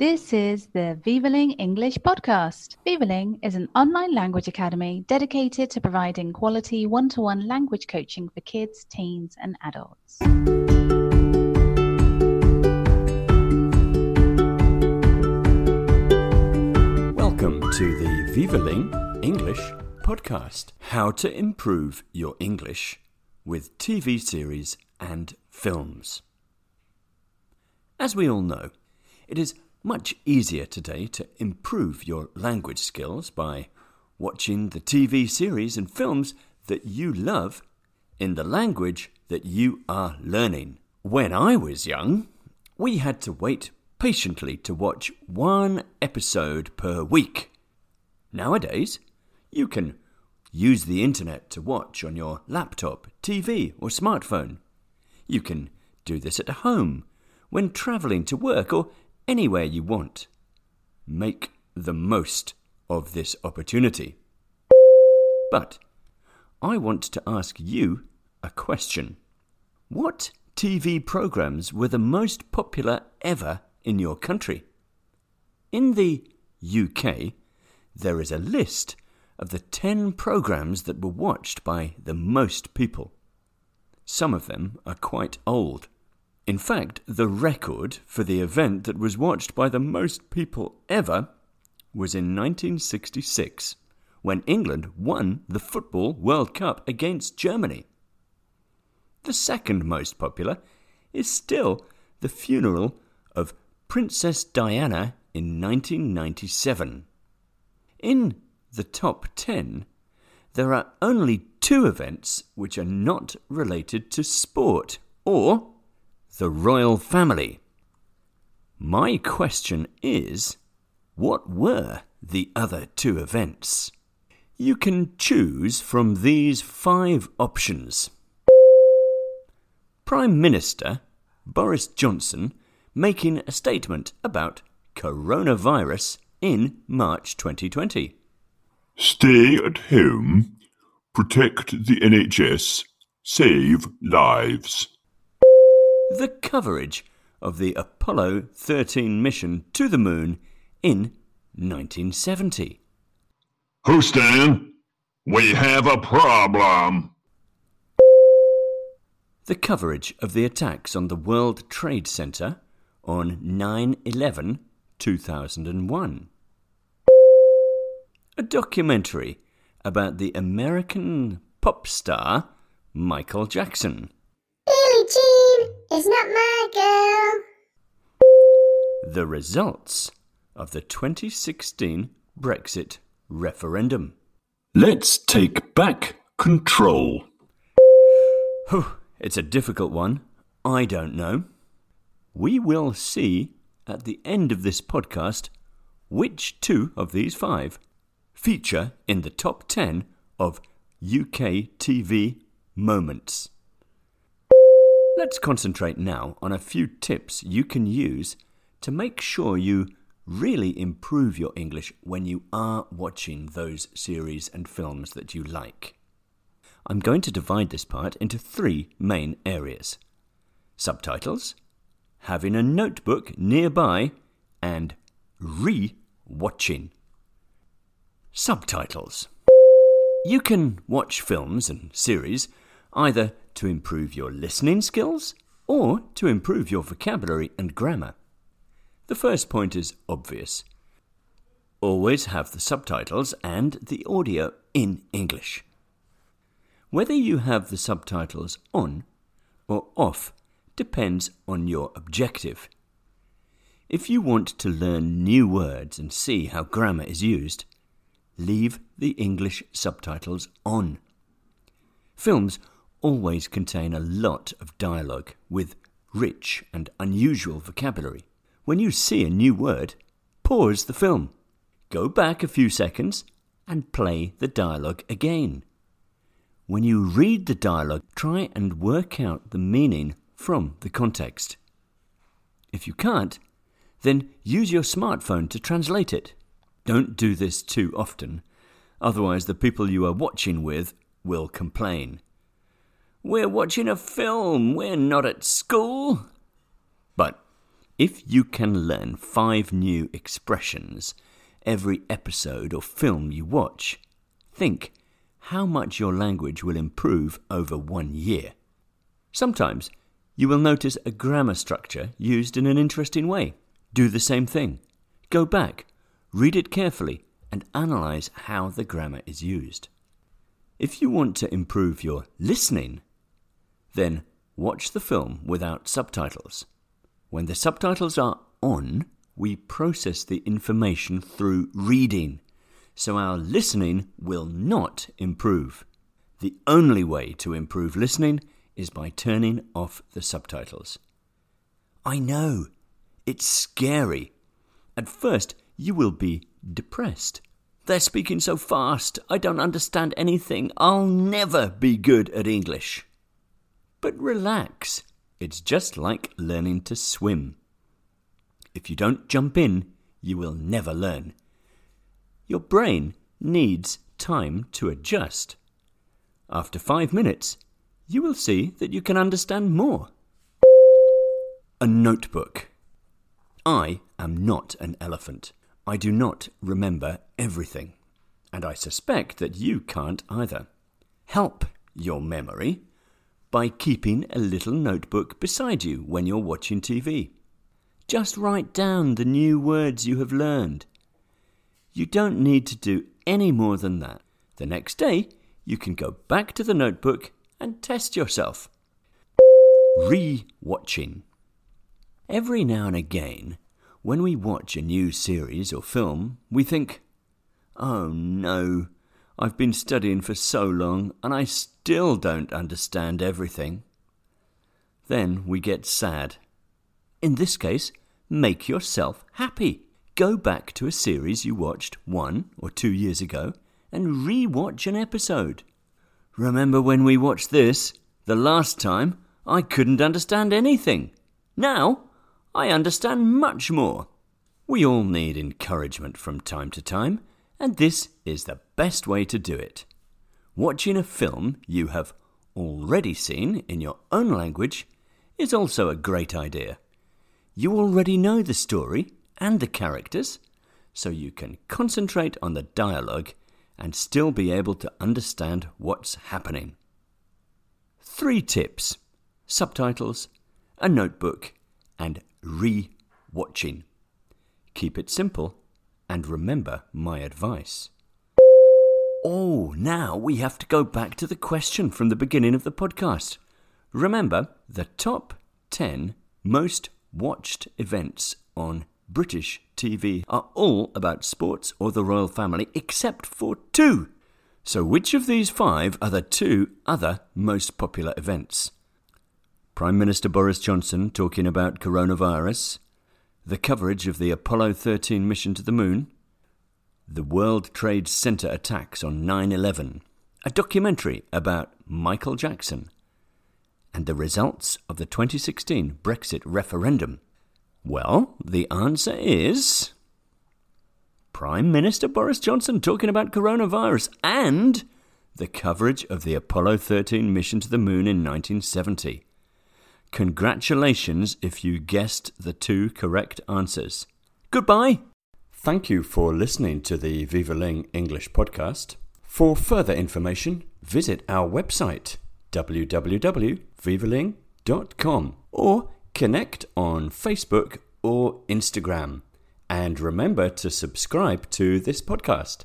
This is the Vivaling English podcast. Vivaling is an online language academy dedicated to providing quality one to one language coaching for kids, teens, and adults. Welcome to the Vivaling English podcast. How to improve your English with TV series and films. As we all know, it is much easier today to improve your language skills by watching the TV series and films that you love in the language that you are learning. When I was young, we had to wait patiently to watch one episode per week. Nowadays, you can use the internet to watch on your laptop, TV, or smartphone. You can do this at home, when travelling to work, or anywhere you want. Make the most of this opportunity. But I want to ask you a question. What TV programs were the most popular ever in your country? In the UK, there is a list of the 10 programs that were watched by the most people. Some of them are quite old. In fact, the record for the event that was watched by the most people ever was in 1966, when England won the Football World Cup against Germany. The second most popular is still the funeral of Princess Diana in 1997. In the top 10, there are only two events which are not related to sport or the royal family. My question is what were the other two events? You can choose from these five options. Prime Minister Boris Johnson making a statement about coronavirus in March 2020. Stay at home, protect the NHS, save lives the coverage of the Apollo 13 mission to the moon in 1970. Houston, we have a problem. The coverage of the attacks on the World Trade Center on 9 11 2001. A documentary about the American pop star Michael Jackson. Billie is not my girl. The results of the 2016 Brexit referendum. Let's take back control. Whew, it's a difficult one. I don't know. We will see at the end of this podcast which two of these five feature in the top 10 of UK TV moments. Let's concentrate now on a few tips you can use to make sure you really improve your English when you are watching those series and films that you like. I'm going to divide this part into three main areas subtitles, having a notebook nearby, and re watching. Subtitles. You can watch films and series either to improve your listening skills or to improve your vocabulary and grammar. The first point is obvious. Always have the subtitles and the audio in English. Whether you have the subtitles on or off depends on your objective. If you want to learn new words and see how grammar is used, leave the English subtitles on. Films always contain a lot of dialogue with rich and unusual vocabulary. When you see a new word, pause the film, go back a few seconds, and play the dialogue again. When you read the dialogue, try and work out the meaning from the context. If you can't, then use your smartphone to translate it. Don't do this too often, otherwise, the people you are watching with will complain. We're watching a film, we're not at school. But If you can learn five new expressions every episode or film you watch, think how much your language will improve over one year. Sometimes you will notice a grammar structure used in an interesting way. Do the same thing. Go back, read it carefully, and analyze how the grammar is used. If you want to improve your listening, then watch the film without subtitles. When the subtitles are on, we process the information through reading, so our listening will not improve. The only way to improve listening is by turning off the subtitles. I know, it's scary. At first, you will be depressed. They're speaking so fast, I don't understand anything. I'll never be good at English. But relax. It's just like learning to swim. If you don't jump in, you will never learn. Your brain needs time to adjust. After five minutes, you will see that you can understand more. A notebook. I am not an elephant. I do not remember everything. And I suspect that you can't either. Help your memory by keeping a little notebook beside you when you're watching TV. Just write down the new words you have learned. You don't need to do any more than that. The next day, you can go back to the notebook and test yourself. Re watching. Every now and again, when we watch a new series or film, we think, oh no, I've been studying for so long and I still don't understand everything. Then we get sad. In this case, make yourself happy. Go back to a series you watched one or two years ago and re watch an episode. Remember when we watched this? The last time I couldn't understand anything. Now I understand much more. We all need encouragement from time to time, and this is the best way to do it. Watching a film you have already seen in your own language is also a great idea. You already know the story and the characters, so you can concentrate on the dialogue and still be able to understand what's happening. Three tips subtitles, a notebook, and re watching. Keep it simple and remember my advice. Oh, now we have to go back to the question from the beginning of the podcast. Remember, the top 10 most watched events on British TV are all about sports or the royal family, except for two. So, which of these five are the two other most popular events? Prime Minister Boris Johnson talking about coronavirus, the coverage of the Apollo 13 mission to the moon, the World Trade Center attacks on 9 11, a documentary about Michael Jackson, and the results of the 2016 Brexit referendum. Well, the answer is Prime Minister Boris Johnson talking about coronavirus and the coverage of the Apollo 13 mission to the moon in 1970. Congratulations if you guessed the two correct answers. Goodbye. Thank you for listening to the Vivaling English podcast. For further information, visit our website www.vivaling.com or connect on Facebook or Instagram. And remember to subscribe to this podcast.